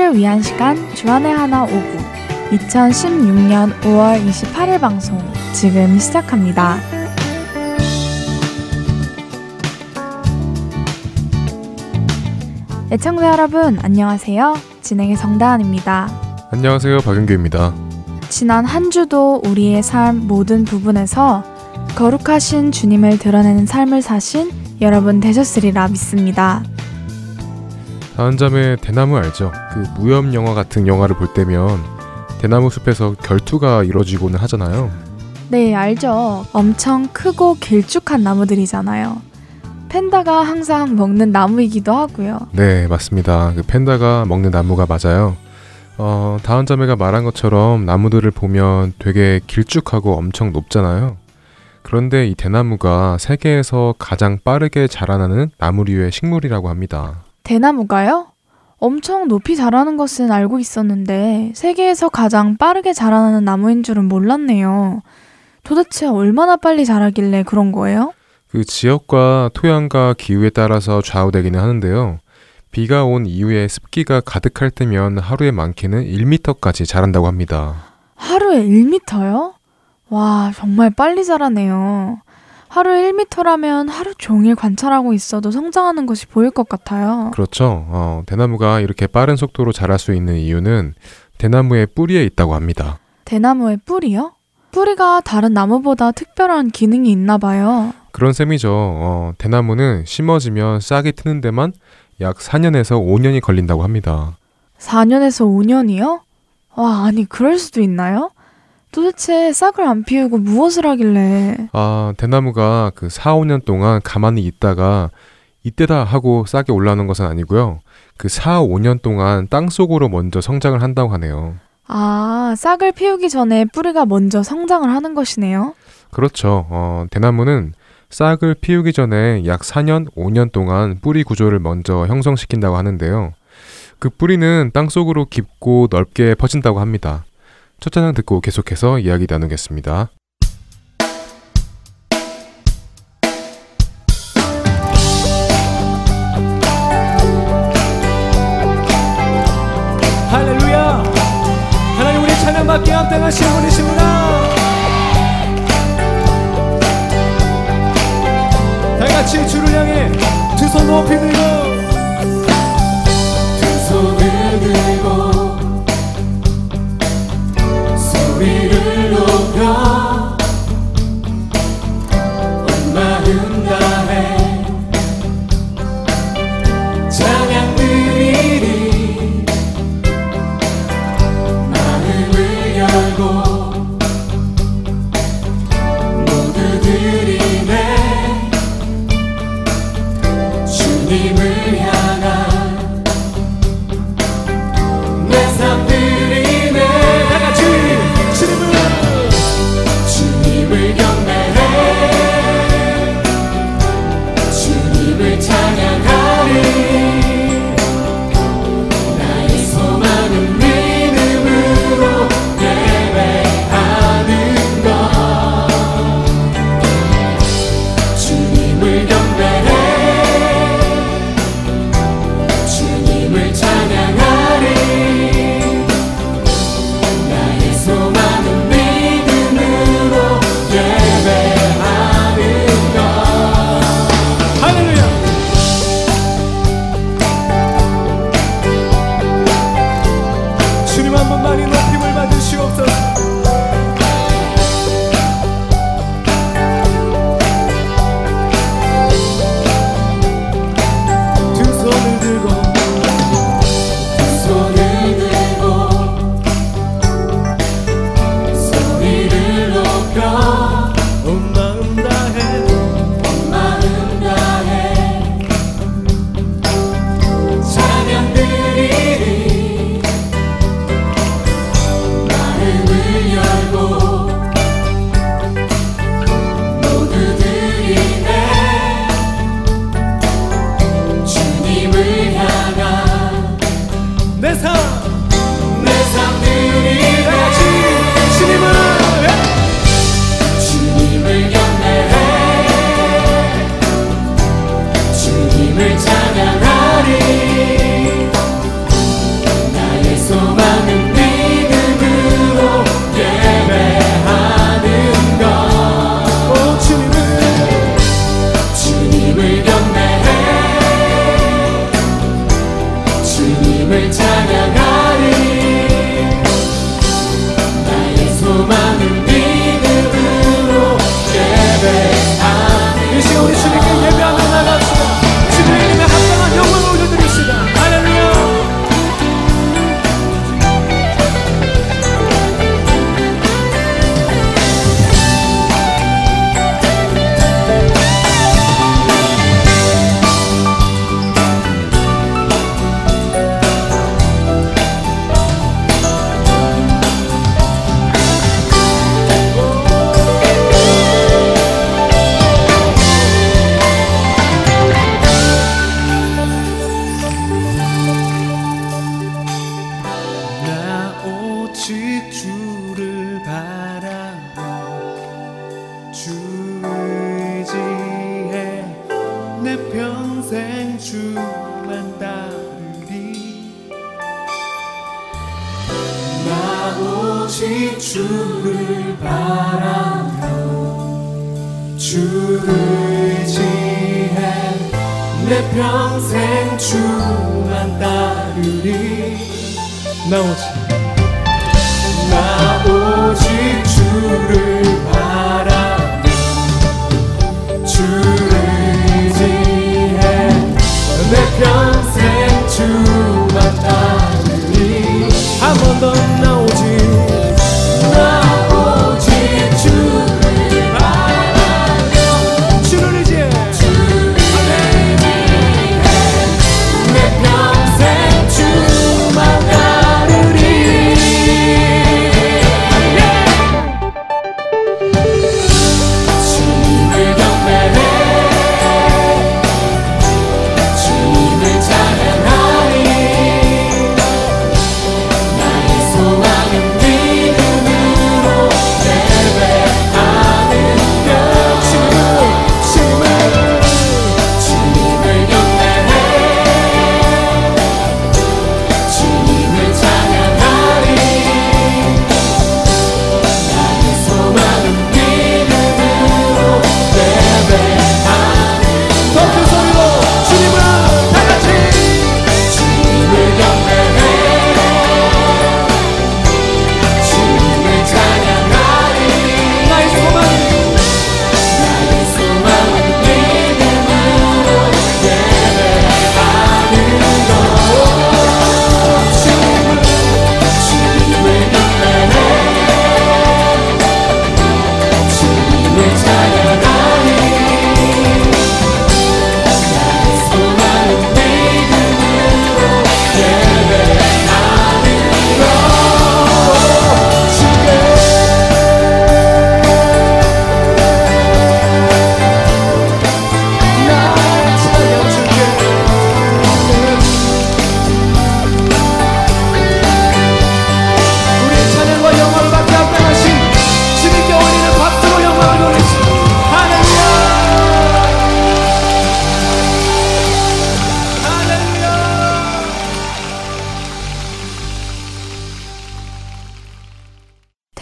청취를 위한 시간 주안의 하나 오구 2016년 5월 28일 방송 지금 시작합니다. 애청자 여러분 안녕하세요. 진행의 정다은입니다. 안녕하세요. 박윤규입니다. 지난 한 주도 우리의 삶 모든 부분에서 거룩하신 주님을 드러내는 삶을 사신 여러분 되셨으리라 믿습니다. 다음 잠의 대나무 알죠? 그 무협 영화 같은 영화를 볼 때면 대나무 숲에서 결투가 이루어지고는 하잖아요. 네, 알죠. 엄청 크고 길쭉한 나무들이잖아요. 팬다가 항상 먹는 나무이기도 하고요. 네, 맞습니다. 그 팬다가 먹는 나무가 맞아요. 어, 다음 자매가 말한 것처럼 나무들을 보면 되게 길쭉하고 엄청 높잖아요. 그런데 이 대나무가 세계에서 가장 빠르게 자라나는 나무류의 식물이라고 합니다. 대나무가요? 엄청 높이 자라는 것은 알고 있었는데 세계에서 가장 빠르게 자라나는 나무인 줄은 몰랐네요. 도대체 얼마나 빨리 자라길래 그런 거예요? 그 지역과 토양과 기후에 따라서 좌우되기는 하는데요. 비가 온 이후에 습기가 가득할 때면 하루에 많게는 1m까지 자란다고 합니다. 하루에 1m요? 와, 정말 빨리 자라네요. 하루에 1m라면 하루 종일 관찰하고 있어도 성장하는 것이 보일 것 같아요. 그렇죠. 어, 대나무가 이렇게 빠른 속도로 자랄 수 있는 이유는 대나무의 뿌리에 있다고 합니다. 대나무의 뿌리요? 뿌리가 다른 나무보다 특별한 기능이 있나 봐요. 그런 셈이죠. 어, 대나무는 심어지면 싹이 트는 데만 약 4년에서 5년이 걸린다고 합니다. 4년에서 5년이요? 와, 아니, 그럴 수도 있나요? 도대체 싹을 안 피우고 무엇을 하길래? 아, 대나무가 그 4, 5년 동안 가만히 있다가 이때다 하고 싹이 올라오는 것은 아니고요. 그 4, 5년 동안 땅 속으로 먼저 성장을 한다고 하네요. 아, 싹을 피우기 전에 뿌리가 먼저 성장을 하는 것이네요. 그렇죠. 어, 대나무는 싹을 피우기 전에 약 4년, 5년 동안 뿌리 구조를 먼저 형성시킨다고 하는데요. 그 뿌리는 땅 속으로 깊고 넓게 퍼진다고 합니다. 첫 찬양 듣고 계속해서 이야기 나누겠습니다.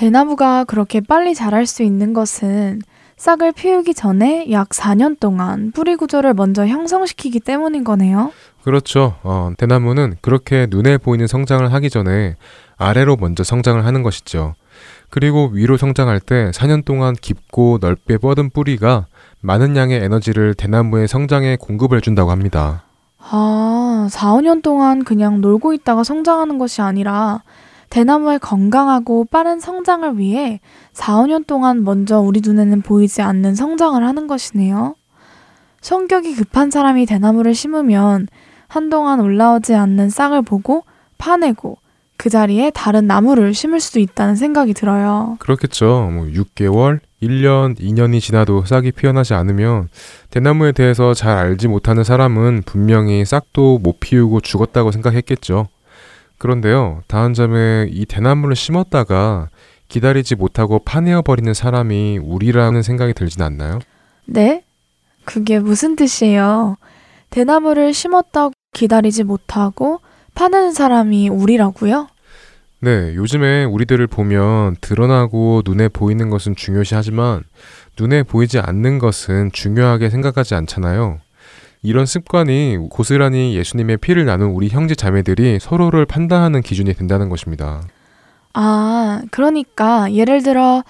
대나무가 그렇게 빨리 자랄 수 있는 것은 싹을 피우기 전에 약 4년 동안 뿌리 구조를 먼저 형성시키기 때문인 거네요. 그렇죠. 어, 대나무는 그렇게 눈에 보이는 성장을 하기 전에 아래로 먼저 성장을 하는 것이죠. 그리고 위로 성장할 때 4년 동안 깊고 넓게 뻗은 뿌리가 많은 양의 에너지를 대나무의 성장에 공급을 해준다고 합니다. 아, 4, 5년 동안 그냥 놀고 있다가 성장하는 것이 아니라 대나무의 건강하고 빠른 성장을 위해 4, 5년 동안 먼저 우리 눈에는 보이지 않는 성장을 하는 것이네요. 성격이 급한 사람이 대나무를 심으면 한동안 올라오지 않는 싹을 보고 파내고 그 자리에 다른 나무를 심을 수도 있다는 생각이 들어요. 그렇겠죠. 뭐 6개월, 1년, 2년이 지나도 싹이 피어나지 않으면 대나무에 대해서 잘 알지 못하는 사람은 분명히 싹도 못 피우고 죽었다고 생각했겠죠. 그런데요, 다음 점에 이 대나무를 심었다가 기다리지 못하고 파내어 버리는 사람이 우리라는 생각이 들진 않나요? 네? 그게 무슨 뜻이에요? 대나무를 심었다고 기다리지 못하고 파는 사람이 우리라고요? 네, 요즘에 우리들을 보면 드러나고 눈에 보이는 것은 중요시하지만 눈에 보이지 않는 것은 중요하게 생각하지 않잖아요. 이런 습관이 고스란히 예수님의 피를 나눈 우리 형제 자매들이 서로를 판단하는 기준이 된다는 것입니다. 아, 그러니까 예를 들어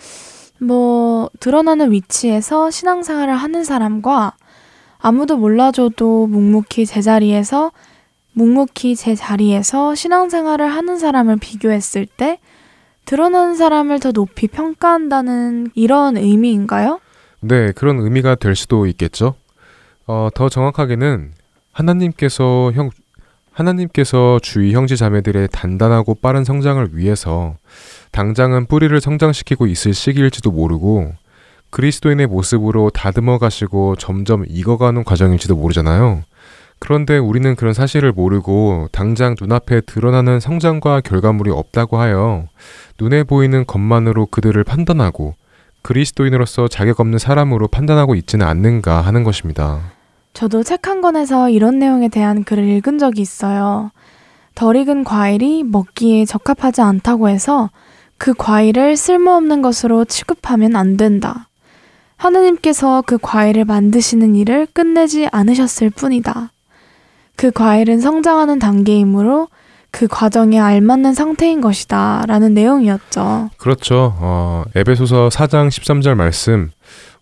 뭐 드러나는 위치에서 신앙생활을 하는 사람과 아무도 몰라줘도 묵묵히 제자리에서 묵묵히 제 자리에서 신앙생활을 하는 사람을 비교했을 때 드러나는 사람을 더 높이 평가한다는 이런 의미인가요? 네, 그런 의미가 될 수도 있겠죠. 어, 더 정확하게는 하나님께서 형 하나님께서 주위 형제 자매들의 단단하고 빠른 성장을 위해서 당장은 뿌리를 성장시키고 있을 시기일지도 모르고 그리스도인의 모습으로 다듬어 가시고 점점 익어가는 과정일지도 모르잖아요. 그런데 우리는 그런 사실을 모르고 당장 눈앞에 드러나는 성장과 결과물이 없다고 하여 눈에 보이는 것만으로 그들을 판단하고 그리스도인으로서 자격 없는 사람으로 판단하고 있지는 않는가 하는 것입니다. 저도 책 한 권에서 이런 내용에 대한 글을 읽은 적이 있어요. 덜 익은 과일이 먹기에 적합하지 않다고 해서 그 과일을 쓸모없는 것으로 취급하면 안 된다. 하느님께서 그 과일을 만드시는 일을 끝내지 않으셨을 뿐이다. 그 과일은 성장하는 단계이므로 그 과정에 알맞는 상태인 것이다. 라는 내용이었죠. 그렇죠. 어, 에베소서 4장 13절 말씀.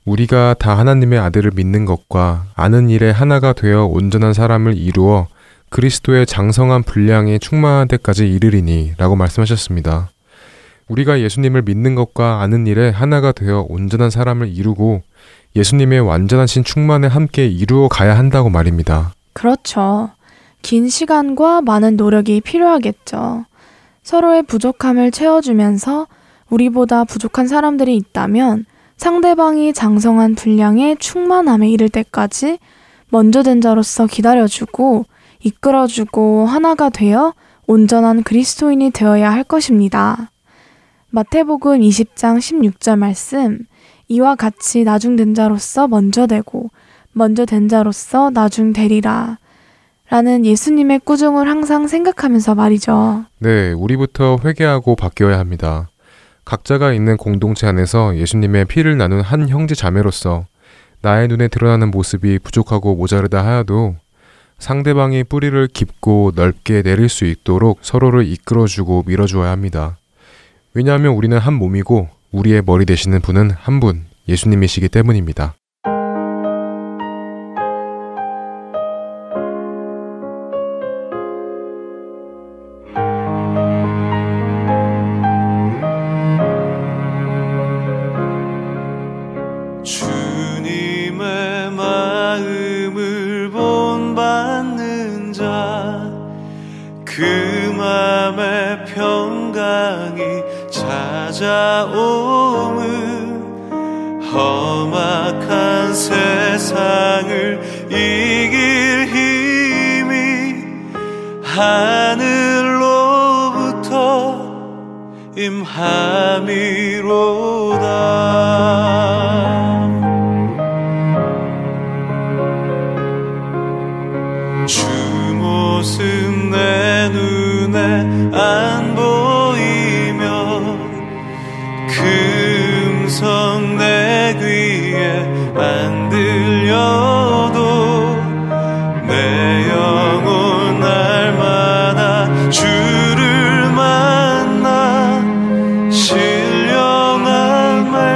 우리가 다 하나님의 아들을 믿는 것과 아는 일에 하나가 되어 온전한 사람을 이루어 그리스도의 장성한 분량이 충만한 때까지 이르리니 라고 말씀하셨습니다. 우리가 예수님을 믿는 것과 아는 일에 하나가 되어 온전한 사람을 이루고 예수님의 완전하신 충만에 함께 이루어 가야 한다고 말입니다. 그렇죠. 긴 시간과 많은 노력이 필요하겠죠. 서로의 부족함을 채워주면서 우리보다 부족한 사람들이 있다면 상대방이 장성한 분량의 충만함에 이를 때까지 먼저 된 자로서 기다려주고 이끌어주고 하나가 되어 온전한 그리스도인이 되어야 할 것입니다. 마태복음 20장 16절 말씀 이와 같이 나중된 자로서 먼저 되고 먼저 된 자로서 나중 되리라 라는 예수님의 꾸중을 항상 생각하면서 말이죠. 네, 우리부터 회개하고 바뀌어야 합니다. 각자가 있는 공동체 안에서 예수님의 피를 나눈 한 형제 자매로서 나의 눈에 드러나는 모습이 부족하고 모자르다 하여도 상대방이 뿌리를 깊고 넓게 내릴 수 있도록 서로를 이끌어주고 밀어주어야 합니다. 왜냐하면 우리는 한 몸이고 우리의 머리 되시는 분은 한 분, 예수님이시기 때문입니다.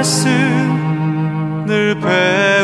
말씀 늘 뵈.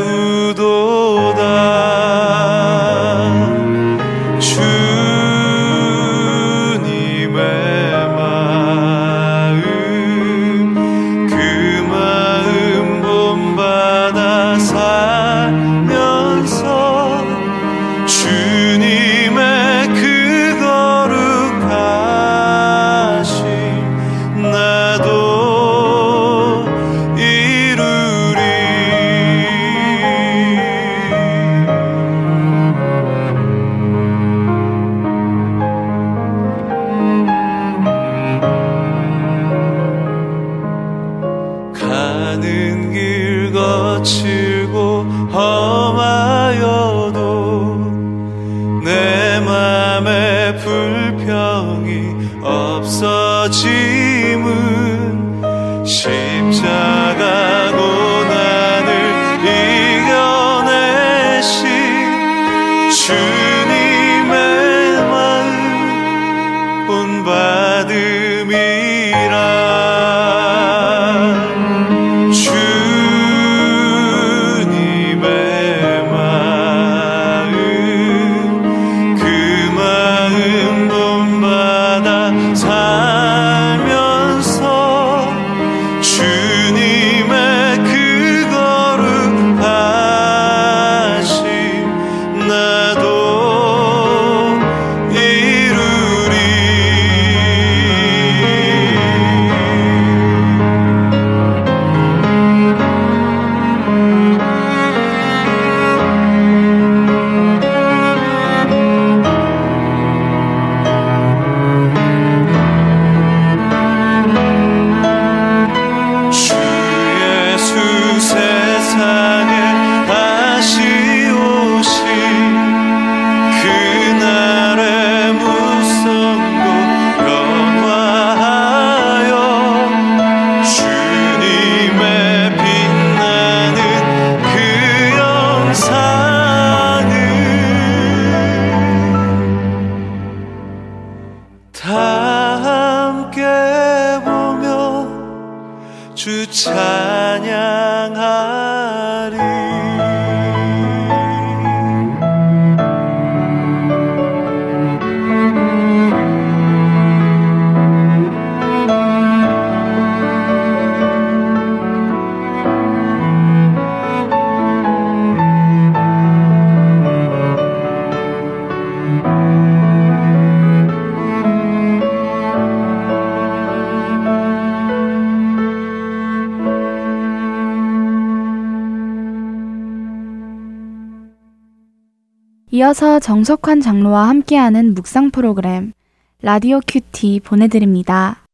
이어서 정석환 장로와 함께하는 묵상 프로그램 라디오 큐티 보내드립니다.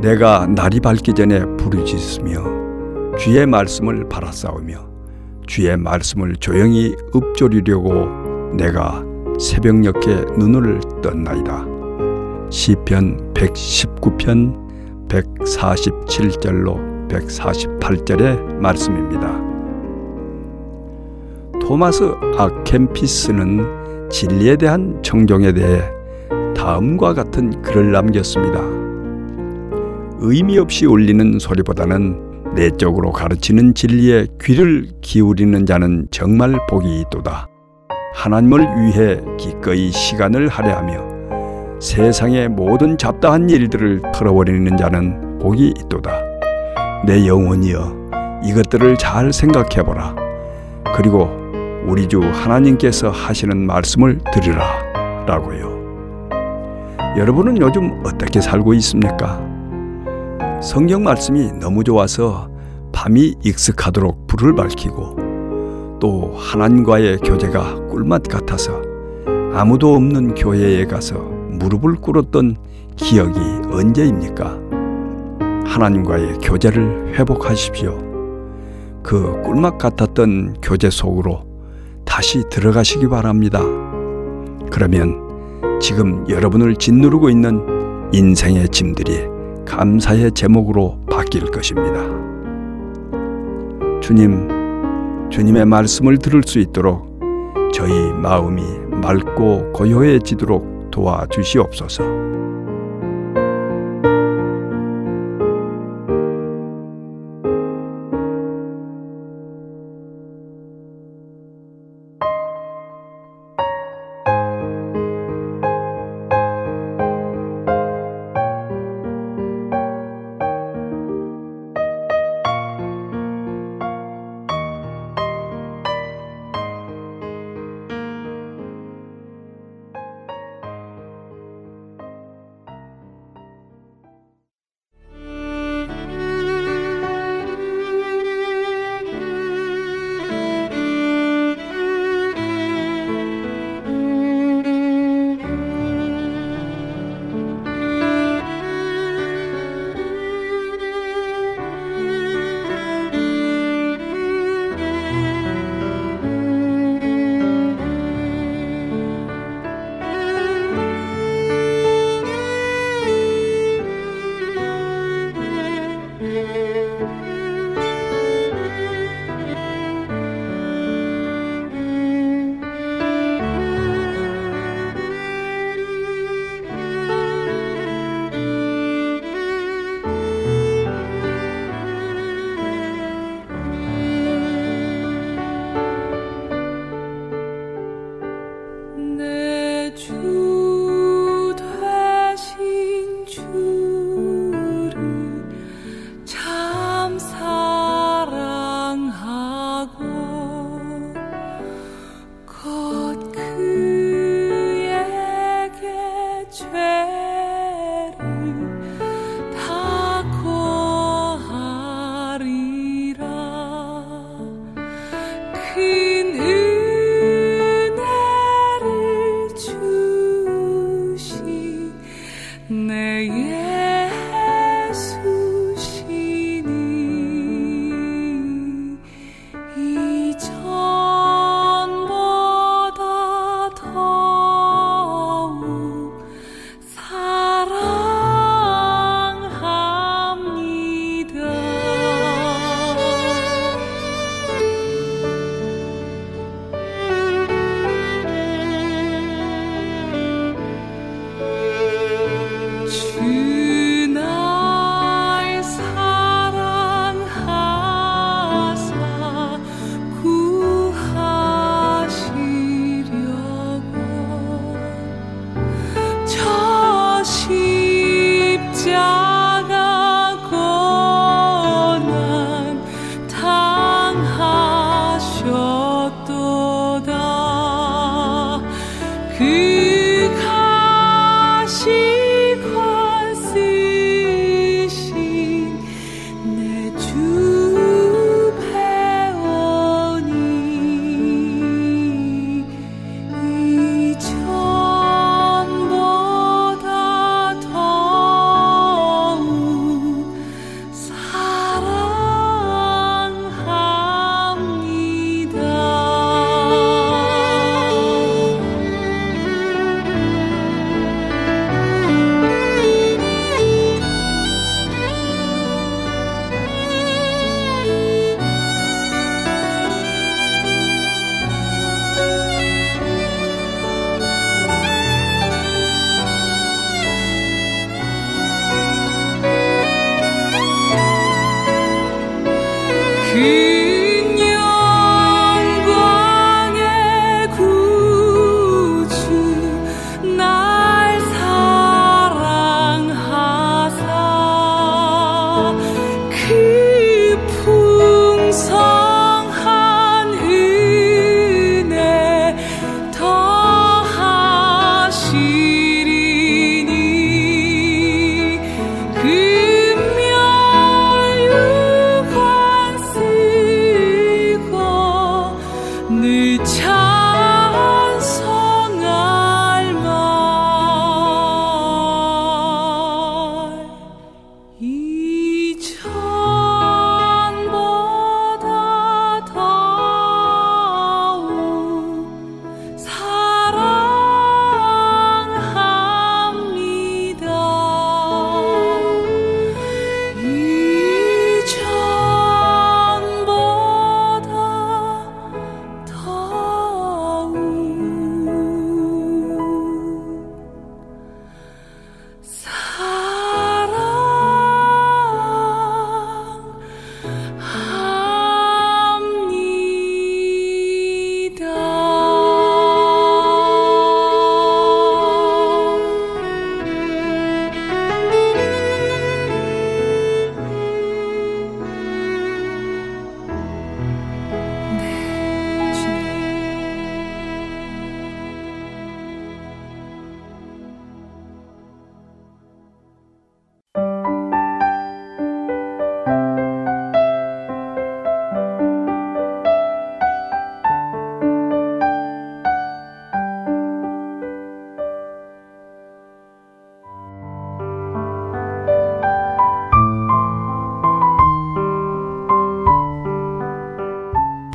내가 날이 밝기 전에 부르짖으며 주의 말씀을 바라싸우며 주의 말씀을 조용히 읊조리려고 내가 새벽녘에 눈을 떴나이다. 시편 119편 147절로 148절의 말씀입니다. 토마스 아켄피스는 진리에 대한 정종에 대해 다음과 같은 글을 남겼습니다. 의미 없이 울리는 소리보다는 내적으로 가르치는 진리에 귀를 기울이는 자는 정말 복이 있도다. 하나님을 위해 기꺼이 시간을 할애하며 세상의 모든 잡다한 일들을 털어버리는 자는 복이 있도다. 내 영혼이여 이것들을 잘 생각해보라. 그리고 우리 주 하나님께서 하시는 말씀을 들으라. 라고요. 여러분은 요즘 어떻게 살고 있습니까? 성경 말씀이 너무 좋아서 밤이 익숙하도록 불을 밝히고 또 하나님과의 교제가 꿀맛 같아서 아무도 없는 교회에 가서 무릎을 꿇었던 기억이 언제입니까? 하나님과의 교제를 회복하십시오. 그 꿀맛 같았던 교제 속으로 다시 들어가시기 바랍니다. 그러면 지금 여러분을 짓누르고 있는 인생의 짐들이 감사의 제목으로 바뀔 것입니다. 주님, 주님의 말씀을 들을 수 있도록 저희 마음이 맑고 고요해지도록 도와주시옵소서.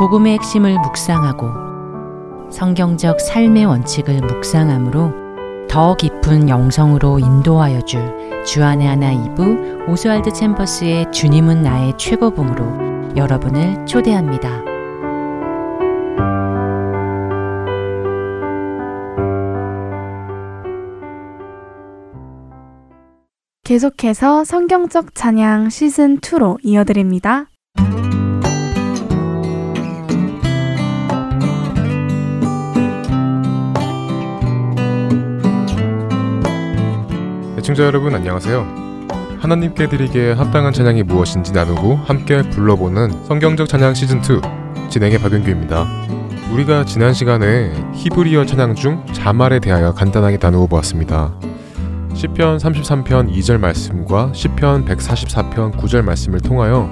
복음의 핵심을 묵상하고 성경적 삶의 원칙을 묵상함으로 더 깊은 영성으로 인도하여 줄 주안의 하나 이부 오스왈드 챔버스의 주님은 나의 최고봉으로 여러분을 초대합니다. 계속해서 성경적 찬양 시즌 2로 이어드립니다. 애청자 여러분 안녕하세요. 하나님께 드리기에 합당한 찬양이 무엇인지 나누고 함께 불러보는 성경적 찬양 시즌 2 진행의 박윤규입니다. 우리가 지난 시간에 히브리어 찬양 중 자말에 대하여 간단하게 나누어 보았습니다. 시편 33편 2절 말씀과 시편 144편 9절 말씀을 통하여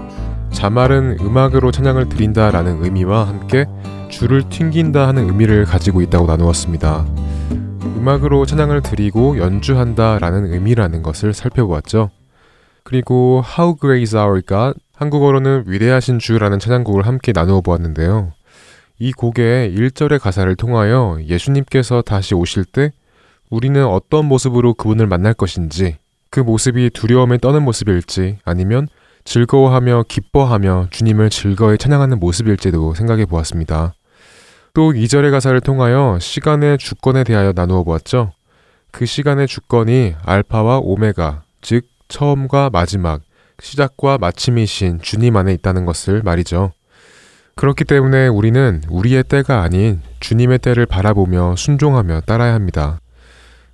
자말은 음악으로 찬양을 드린다라는 의미와 함께 줄을 튕긴다 하는 의미를 가지고 있다고 나누었습니다. 음악으로 찬양을 드리고 연주한다라는 의미라는 것을 살펴보았죠. 그리고 How Great is Our God 한국어로는 위대하신 주라는 찬양곡을 함께 나누어 보았는데요. 이 곡의 1절의 가사를 통하여 예수님께서 다시 오실 때 우리는 어떤 모습으로 그분을 만날 것인지 그 모습이 두려움에 떠는 모습일지 아니면 즐거워하며 기뻐하며 주님을 즐거이 찬양하는 모습일지도 생각해 보았습니다. 또 2절의 가사를 통하여 시간의 주권에 대하여 나누어 보았죠. 그 시간의 주권이 알파와 오메가, 즉 처음과 마지막, 시작과 마침이신 주님 안에 있다는 것을 말이죠. 그렇기 때문에 우리는 우리의 때가 아닌 주님의 때를 바라보며 순종하며 따라야 합니다.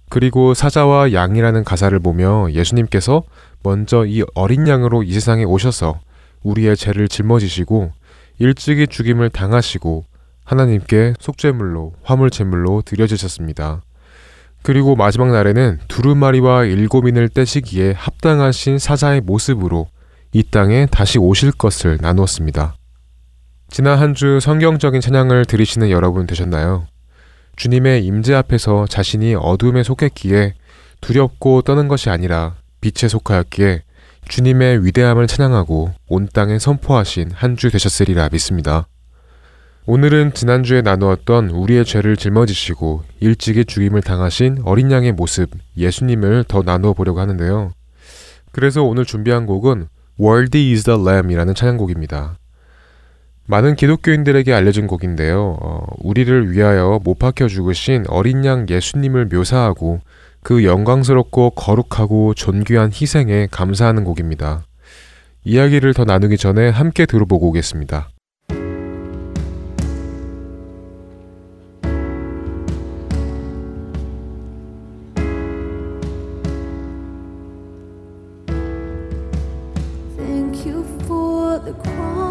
그리고 사자와 양이라는 가사를 보며 예수님께서 먼저 이 어린 양으로 이 세상에 오셔서 우리의 죄를 짊어지시고 일찍이 죽임을 당하시고 하나님께 속죄물로 화물 제물로 드려지셨습니다. 그리고 마지막 날에는 두루마리와 일곱인을 떼시기에 합당하신 사자의 모습으로 이 땅에 다시 오실 것을 나누었습니다. 지난 한 주 성경적인 찬양을 들으시는 여러분 되셨나요? 주님의 임재 앞에서 자신이 어둠에 속했기에 두렵고 떠는 것이 아니라 빛에 속하였기에 주님의 위대함을 찬양하고 온 땅에 선포하신 한 주 되셨으리라 믿습니다. 오늘은 지난주에 나누었던 우리의 죄를 짊어지시고 일찍이 죽임을 당하신 어린 양의 모습 예수님을 더 나누어 보려고 하는데요. 그래서 오늘 준비한 곡은 Worthy is the Lamb이라는 찬양곡입니다. 많은 기독교인들에게 알려진 곡인데요. 어, 우리를 위하여 못 박혀 죽으신 어린 양 예수님을 묘사하고 그 영광스럽고 거룩하고 존귀한 희생에 감사하는 곡입니다. 이야기를 더 나누기 전에 함께 들어보고 오겠습니다. 的光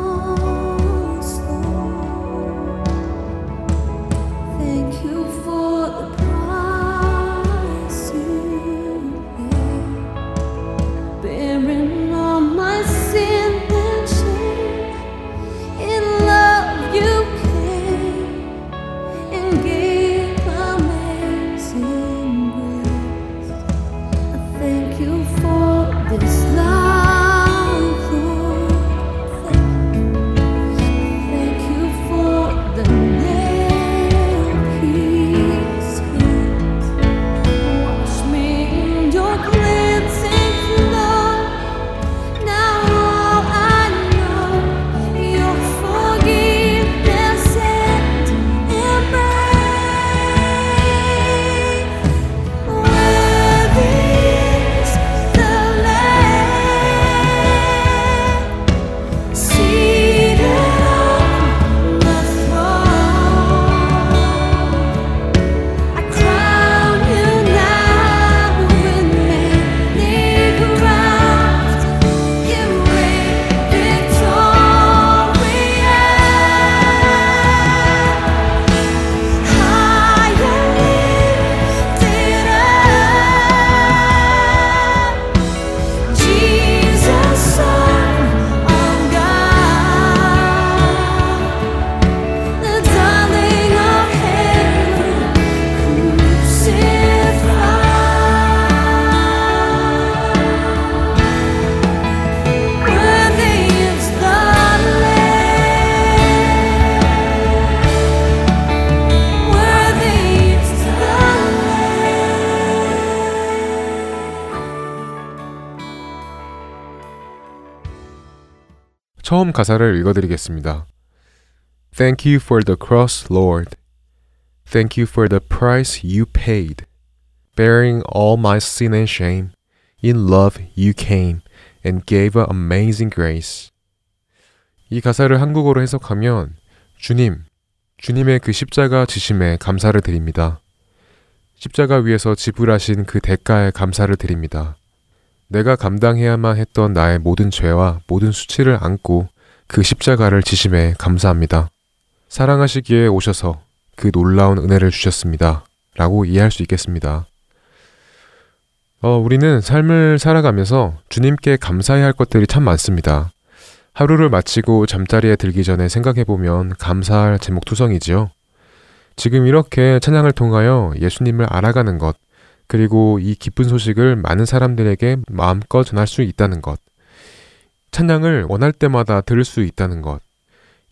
처음 가사를 읽어드리겠습니다. Thank you for the cross, Lord. Thank you for the price you paid. Bearing all my sin and shame, in love you came and gave a amazing grace. 이 가사를 한국어로 해석하면 주님, 주님의 그 십자가 지심에 감사를 드립니다. 십자가 위에서 지불하신 그 대가에 감사를 드립니다. 내가 감당해야만 했던 나의 모든 죄와 모든 수치를 안고 그 십자가를 지심에 감사합니다. 사랑하시기에 오셔서 그 놀라운 은혜를 주셨습니다. 라고 이해할 수 있겠습니다. 어, 우리는 삶을 살아가면서 주님께 감사해야 할 것들이 참 많습니다. 하루를 마치고 잠자리에 들기 전에 생각해보면 감사할 제목투성이지요. 지금 이렇게 찬양을 통하여 예수님을 알아가는 것, 그리고 이 기쁜 소식을 많은 사람들에게 마음껏 전할 수 있다는 것, 찬양을 원할 때마다 들을 수 있다는 것,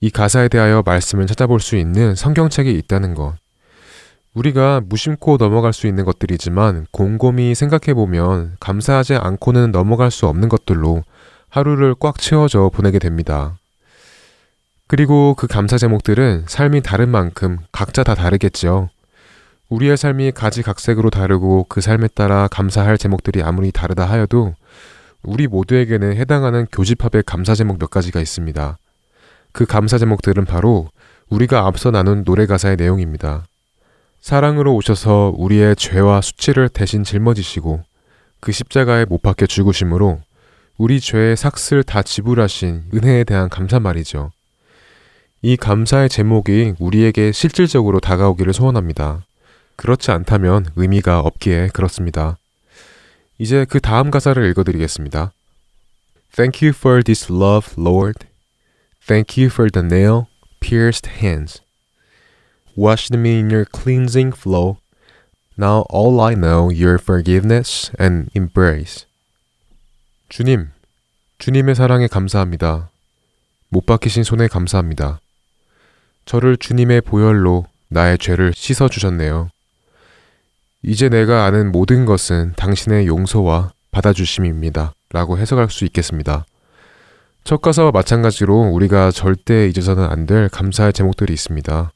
이 가사에 대하여 말씀을 찾아볼 수 있는 성경책이 있다는 것, 우리가 무심코 넘어갈 수 있는 것들이지만 곰곰이 생각해보면 감사하지 않고는 넘어갈 수 없는 것들로 하루를 꽉 채워져 보내게 됩니다. 그리고 그 감사 제목들은 삶이 다른 만큼 각자 다 다르겠죠. 우리의 삶이 가지각색으로 다르고 그 삶에 따라 감사할 제목들이 아무리 다르다 하여도 우리 모두에게는 해당하는 교집합의 감사 제목 몇 가지가 있습니다. 그 감사 제목들은 바로 우리가 앞서 나눈 노래 가사의 내용입니다. 사랑으로 오셔서 우리의 죄와 수치를 대신 짊어지시고 그 십자가에 못 박혀 죽으심으로 우리 죄의 삭슬 다 지불하신 은혜에 대한 감사 말이죠. 이 감사의 제목이 우리에게 실질적으로 다가오기를 소원합니다. 그렇지 않다면 의미가 없기에 그렇습니다. 이제 그 다음 가사를 읽어드리겠습니다. Thank you for this love, Lord. Thank you for the nail pierced hands. Washed me in your cleansing flow. Now all I know your forgiveness and embrace. 주님, 주님의 사랑에 감사합니다. 못 박히신 손에 감사합니다. 저를 주님의 보혈로 나의 죄를 씻어 주셨네요. 이제 내가 아는 모든 것은 당신의 용서와 받아주심입니다. 라고 해석할 수 있겠습니다. 첫 가사와 마찬가지로 우리가 절대 잊어서는 안 될 감사의 제목들이 있습니다.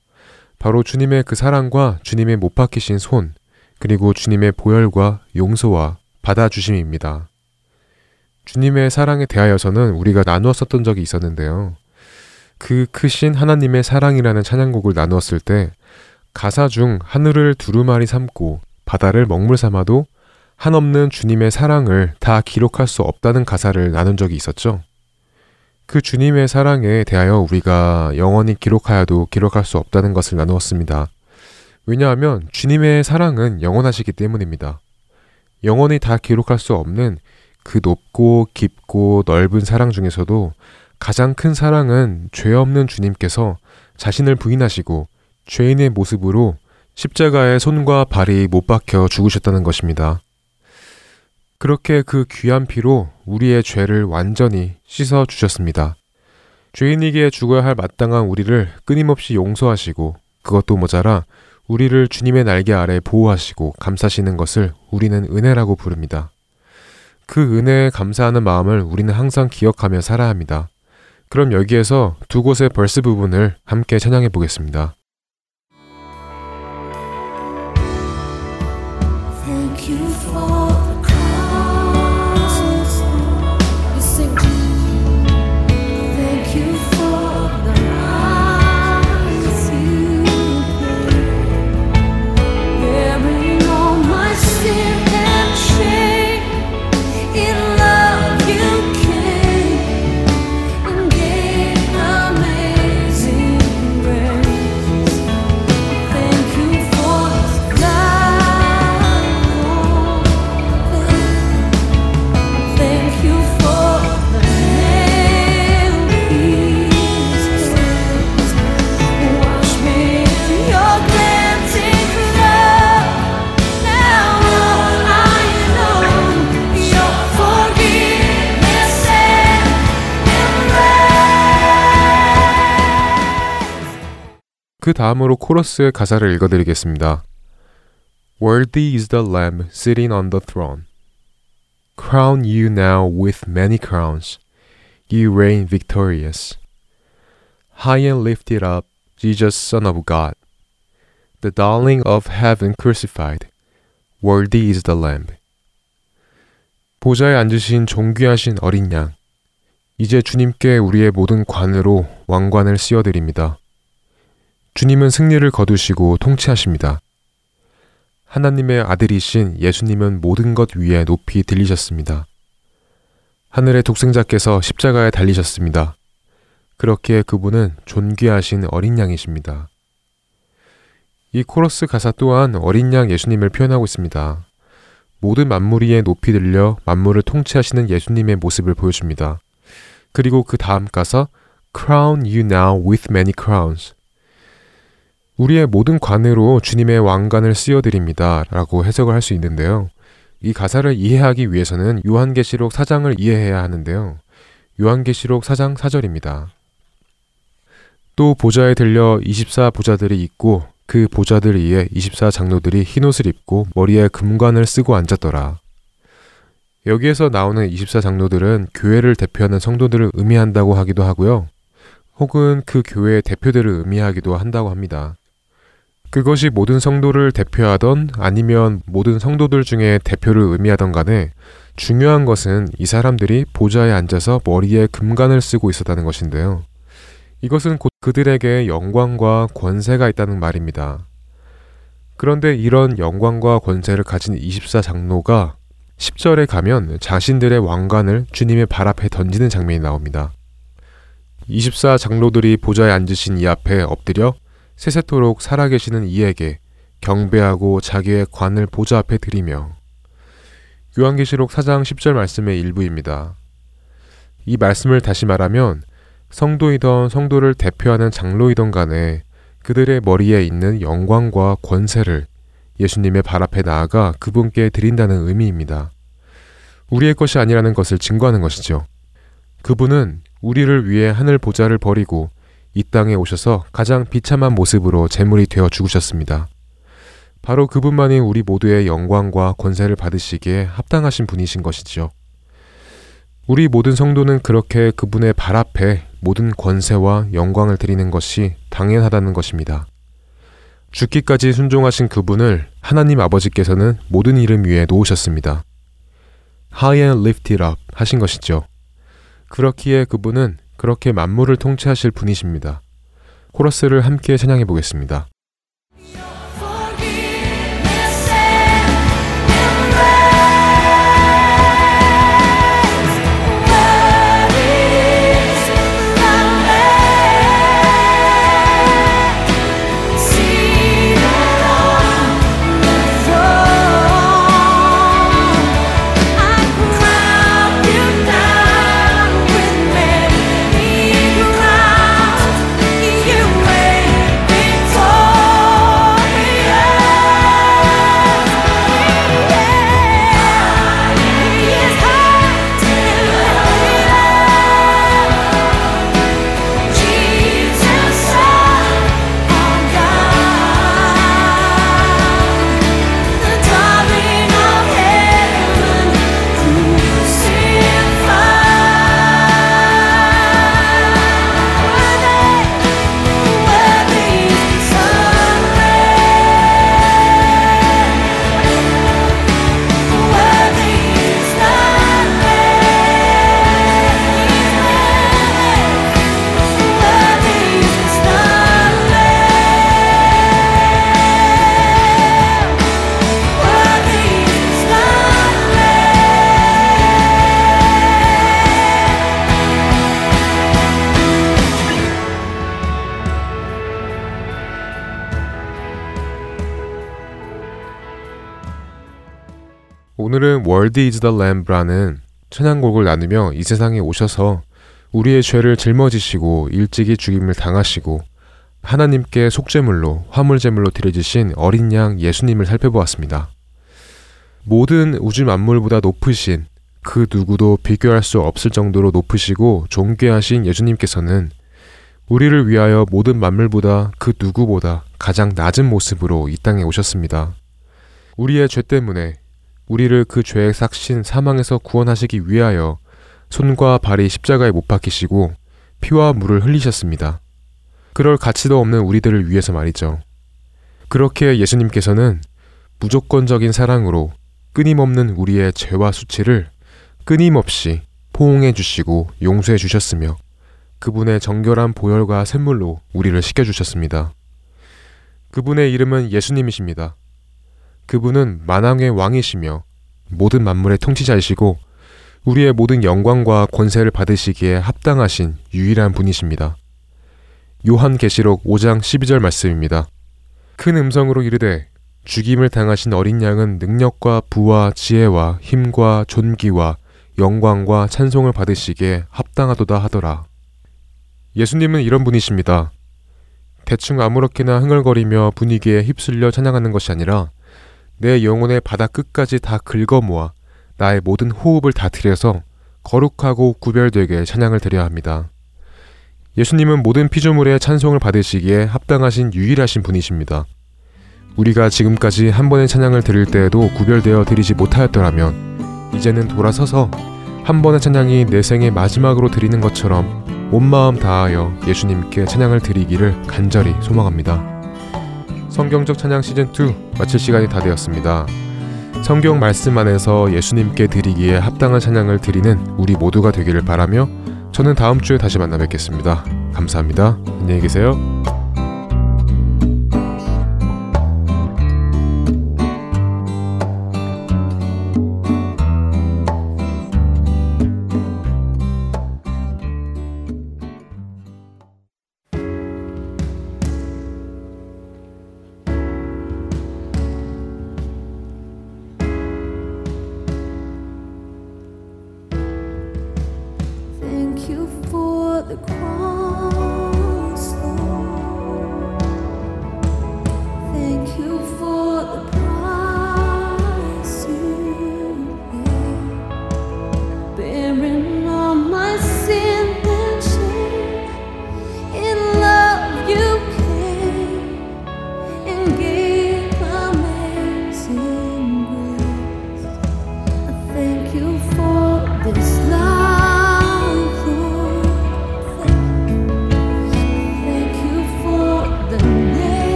바로 주님의 그 사랑과 주님의 못 박히신 손, 그리고 주님의 보혈과 용서와 받아주심입니다. 주님의 사랑에 대하여서는 우리가 나누었었던 적이 있었는데요. 그 크신 하나님의 사랑이라는 찬양곡을 나누었을 때 가사 중 하늘을 두루마리 삼고 바다를 먹물 삼아도 한없는 주님의 사랑을 다 기록할 수 없다는 가사를 나눈 적이 있었죠. 그 주님의 사랑에 대하여 우리가 영원히 기록하여도 기록할 수 없다는 것을 나누었습니다. 왜냐하면 주님의 사랑은 영원하시기 때문입니다. 영원히 다 기록할 수 없는 그 높고 깊고 넓은 사랑 중에서도 가장 큰 사랑은 죄 없는 주님께서 자신을 부인하시고 죄인의 모습으로 십자가에 손과 발이 못 박혀 죽으셨다는 것입니다. 그렇게 그 귀한 피로 우리의 죄를 완전히 씻어 주셨습니다. 죄인이기에 죽어야 할 마땅한 우리를 끊임없이 용서하시고 그것도 모자라 우리를 주님의 날개 아래 보호하시고 감싸시는 것을 우리는 은혜라고 부릅니다. 그 은혜에 감사하는 마음을 우리는 항상 기억하며 살아야 합니다. 그럼 여기에서 두 곳의 벌스 부분을 함께 찬양해 보겠습니다. 그 다음으로 코러스의 가사를 읽어드리겠습니다. Worthy is the Lamb sitting on the throne. Crown you now with many crowns. You reign victorious. High and lifted up, Jesus, Son of God. The darling of heaven crucified. Worthy is the Lamb. 보좌에 앉으신 존귀하신 어린 양. 이제 주님께 우리의 모든 관으로 왕관을 씌워드립니다. 주님은 승리를 거두시고 통치하십니다. 하나님의 아들이신 예수님은 모든 것 위에 높이 들리셨습니다. 하늘의 독생자께서 십자가에 달리셨습니다. 그렇게 그분은 존귀하신 어린 양이십니다. 이 코러스 가사 또한 어린 양 예수님을 표현하고 있습니다. 모든 만물 위에 높이 들려 만물을 통치하시는 예수님의 모습을 보여줍니다. 그리고 그 다음 가사 Crown you now with many crowns. 우리의 모든 관으로 주님의 왕관을 씌워드립니다. 라고 해석을 할 수 있는데요. 이 가사를 이해하기 위해서는 요한계시록 4장을 이해해야 하는데요. 요한계시록 4장 4절입니다. 또 보좌에 들려 24 보좌들이 있고 그 보좌들 위에 24 장로들이 흰옷을 입고 머리에 금관을 쓰고 앉았더라. 여기에서 나오는 24 장로들은 교회를 대표하는 성도들을 의미한다고 하기도 하고요. 혹은 그 교회의 대표들을 의미하기도 한다고 합니다. 그것이 모든 성도를 대표하던 아니면 모든 성도들 중에 대표를 의미하던 간에 중요한 것은 이 사람들이 보좌에 앉아서 머리에 금관을 쓰고 있었다는 것인데요. 이것은 곧 그들에게 영광과 권세가 있다는 말입니다. 그런데 이런 영광과 권세를 가진 24장로가 10절에 가면 자신들의 왕관을 주님의 발 앞에 던지는 장면이 나옵니다. 24장로들이 보좌에 앉으신 이 앞에 엎드려 세세토록 살아계시는 이에게 경배하고 자기의 관을 보좌 앞에 드리며 요한계시록 4장 10절 말씀의 일부입니다. 이 말씀을 다시 말하면 성도이던 성도를 대표하는 장로이던 간에 그들의 머리에 있는 영광과 권세를 예수님의 발 앞에 나아가 그분께 드린다는 의미입니다. 우리의 것이 아니라는 것을 증거하는 것이죠. 그분은 우리를 위해 하늘 보좌를 버리고 이 땅에 오셔서 가장 비참한 모습으로 제물이 되어 죽으셨습니다. 바로 그분만이 우리 모두의 영광과 권세를 받으시기에 합당하신 분이신 것이지요. 우리 모든 성도는 그렇게 그분의 발 앞에 모든 권세와 영광을 드리는 것이 당연하다는 것입니다. 죽기까지 순종하신 그분을 하나님 아버지께서는 모든 이름 위에 놓으셨습니다. High and lifted up 하신 것이죠. 그렇기에 그분은 그렇게 만물을 통치하실 분이십니다. 코러스를 함께 찬양해 보겠습니다. World is the Lamb라는 찬양곡을 나누며 이 세상에 오셔서 우리의 죄를 짊어지시고 일찍이 죽임을 당하시고 하나님께 속죄물로 화물제물로 드려지신 어린 양 예수님을 살펴보았습니다. 모든 우주 만물보다 높으신 그 누구도 비교할 수 없을 정도로 높으시고 존귀하신 예수님께서는 우리를 위하여 모든 만물보다 그 누구보다 가장 낮은 모습으로 이 땅에 오셨습니다. 우리의 죄 때문에 우리를 그 죄의 삭신 사망에서 구원하시기 위하여 손과 발이 십자가에 못 박히시고 피와 물을 흘리셨습니다. 그럴 가치도 없는 우리들을 위해서 말이죠. 그렇게 예수님께서는 무조건적인 사랑으로 끊임없는 우리의 죄와 수치를 끊임없이 포옹해 주시고 용서해 주셨으며 그분의 정결한 보혈과 샘물로 우리를 씻겨 주셨습니다. 그분의 이름은 예수님이십니다. 그분은 만왕의 왕이시며 모든 만물의 통치자이시고 우리의 모든 영광과 권세를 받으시기에 합당하신 유일한 분이십니다. 요한 계시록 5장 12절 말씀입니다. 큰 음성으로 이르되 죽임을 당하신 어린 양은 능력과 부와 지혜와 힘과 존귀와 영광과 찬송을 받으시기에 합당하도다 하더라. 예수님은 이런 분이십니다. 대충 아무렇게나 흥얼거리며 분위기에 휩쓸려 찬양하는 것이 아니라 내 영혼의 바다 끝까지 다 긁어 모아 나의 모든 호흡을 다 들여서 거룩하고 구별되게 찬양을 드려야 합니다. 예수님은 모든 피조물의 찬송을 받으시기에 합당하신 유일하신 분이십니다. 우리가 지금까지 한 번의 찬양을 드릴 때에도 구별되어 드리지 못하였더라면 이제는 돌아서서 한 번의 찬양이 내 생의 마지막으로 드리는 것처럼 온 마음 다하여 예수님께 찬양을 드리기를 간절히 소망합니다. 성경적 찬양 시즌 2 마칠 시간이 다 되었습니다. 성경 말씀 안에서 예수님께 드리기에 합당한 찬양을 드리는 우리 모두가 되기를 바라며 저는 다음 주에 다시 만나 뵙겠습니다. 감사합니다. 안녕히 계세요.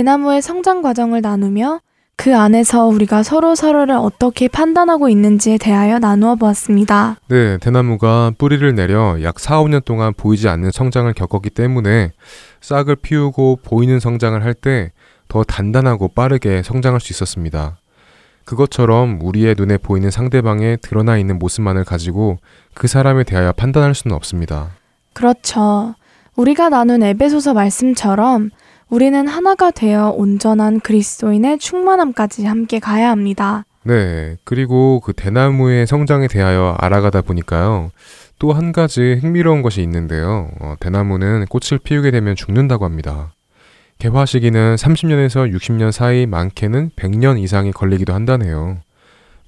대나무의 성장 과정을 나누며 그 안에서 우리가 서로 서로를 어떻게 판단하고 있는지에 대하여 나누어 보았습니다. 네, 대나무가 뿌리를 내려 약 4, 5년 동안 보이지 않는 성장을 겪었기 때문에 싹을 피우고 보이는 성장을 할 때 더 단단하고 빠르게 성장할 수 있었습니다. 그것처럼 우리의 눈에 보이는 상대방의 드러나 있는 모습만을 가지고 그 사람에 대하여 판단할 수는 없습니다. 그렇죠. 우리가 나눈 에베소서 말씀처럼 우리는 하나가 되어 온전한 그리스도인의 충만함까지 함께 가야 합니다. 네, 그리고 그 대나무의 성장에 대하여 알아가다 보니까요. 또 한 가지 흥미로운 것이 있는데요. 어, 대나무는 꽃을 피우게 되면 죽는다고 합니다. 개화 시기는 30년에서 60년 사이 많게는 100년 이상이 걸리기도 한다네요.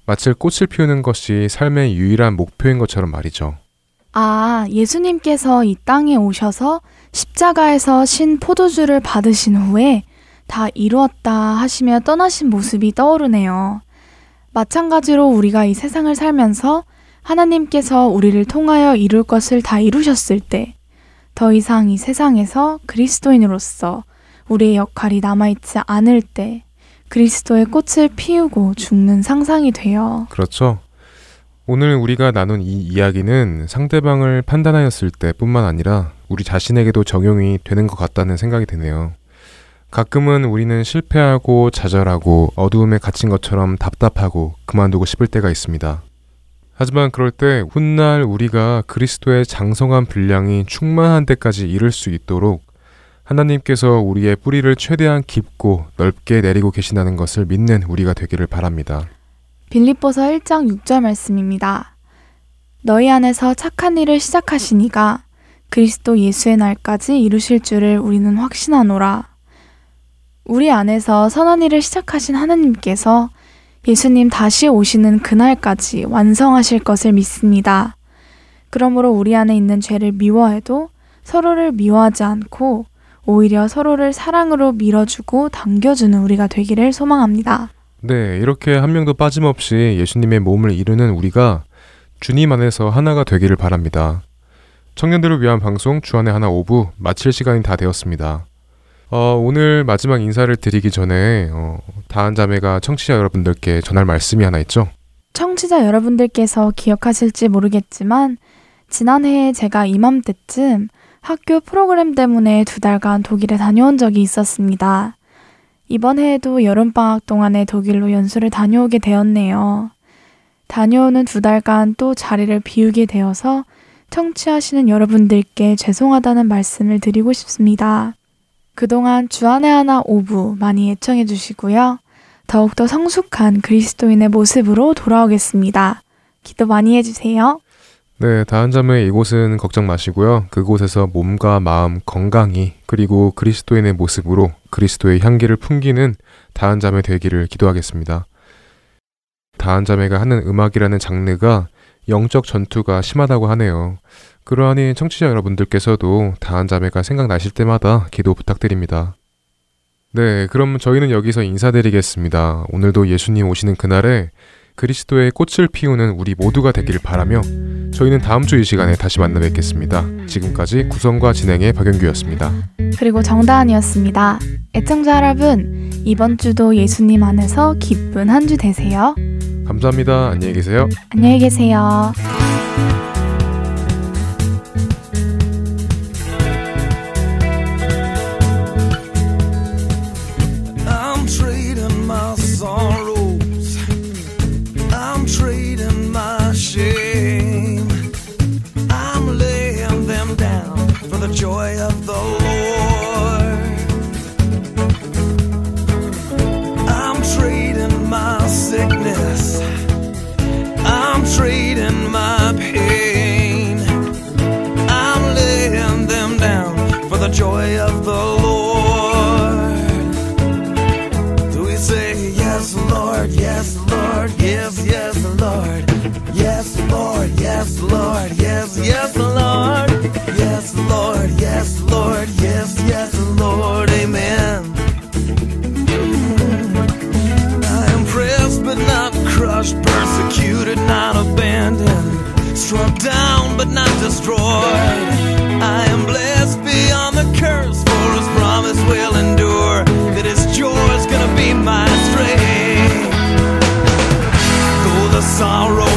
마치 꽃을 피우는 것이 삶의 유일한 목표인 것처럼 말이죠. 아, 예수님께서 이 땅에 오셔서 십자가에서 신 포도주를 받으신 후에 다 이루었다 하시며 떠나신 모습이 떠오르네요. 마찬가지로 우리가 이 세상을 살면서 하나님께서 우리를 통하여 이룰 것을 다 이루셨을 때, 더 이상 이 세상에서 그리스도인으로서 우리의 역할이 남아있지 않을 때, 그리스도의 꽃을 피우고 죽는 상상이 돼요. 그렇죠. 오늘 우리가 나눈 이 이야기는 상대방을 판단하였을 때 뿐만 아니라 우리 자신에게도 적용이 되는 것 같다는 생각이 드네요. 가끔은 우리는 실패하고 좌절하고 어두움에 갇힌 것처럼 답답하고 그만두고 싶을 때가 있습니다. 하지만 그럴 때 훗날 우리가 그리스도의 장성한 분량이 충만한 데까지 이를 수 있도록 하나님께서 우리의 뿌리를 최대한 깊고 넓게 내리고 계신다는 것을 믿는 우리가 되기를 바랍니다. 빌립보서 1장 6절 말씀입니다. 너희 안에서 착한 일을 시작하시니가 그리스도 예수의 날까지 이루실 줄을 우리는 확신하노라. 우리 안에서 선한 일을 시작하신 하나님께서 예수님 다시 오시는 그날까지 완성하실 것을 믿습니다. 그러므로 우리 안에 있는 죄를 미워해도 서로를 미워하지 않고 오히려 서로를 사랑으로 밀어주고 당겨주는 우리가 되기를 소망합니다. 네, 이렇게 한 명도 빠짐없이 예수님의 몸을 이루는 우리가 주님 안에서 하나가 되기를 바랍니다. 청년들을 위한 방송 주안의 하나 오부 마칠 시간이 다 되었습니다. 어, 오늘 마지막 인사를 드리기 전에 어, 다한 자매가 청취자 여러분들께 전할 말씀이 하나 있죠. 청취자 여러분들께서 기억하실지 모르겠지만 지난해에 제가 이맘때쯤 학교 프로그램 때문에 두 달간 독일에 다녀온 적이 있었습니다. 이번 해에도 여름방학 동안에 독일로 연수를 다녀오게 되었네요. 다녀오는 두 달간 또 자리를 비우게 되어서 청취하시는 여러분들께 죄송하다는 말씀을 드리고 싶습니다. 그동안 주안의 하나 오부 많이 애청해 주시고요. 더욱더 성숙한 그리스도인의 모습으로 돌아오겠습니다. 기도 많이 해주세요. 네, 다한 자매 이곳은 걱정 마시고요. 그곳에서 몸과 마음 건강히 그리고 그리스도인의 모습으로 그리스도의 향기를 풍기는 다한 자매 되기를 기도하겠습니다. 다한 자매가 하는 음악이라는 장르가 영적 전투가 심하다고 하네요. 그러하니 청취자 여러분들께서도 다한 자매가 생각나실 때마다 기도 부탁드립니다. 네, 그럼 저희는 여기서 인사드리겠습니다. 오늘도 예수님 오시는 그날에 그리스도의 꽃을 피우는 우리 모두가 되기를 바라며 저희는 다음 주 이 시간에 다시 만나 뵙겠습니다. 지금까지 구성과 진행의 박영규였습니다. 그리고 정다은이었습니다. 애청자 여러분, 이번 주도 예수님 안에서 기쁜 한 주 되세요. 감사합니다. 안녕히 계세요. 안녕히 계세요. yes, Lord, yes, yes, Lord. Yes, Lord, yes, Lord, yes, yes, Lord, amen. I am pressed but not crushed, persecuted, not abandoned, struck down but not destroyed. I am blessed beyond the curse, for his promise will endure, that his joy is gonna be my strength. Though the sorrow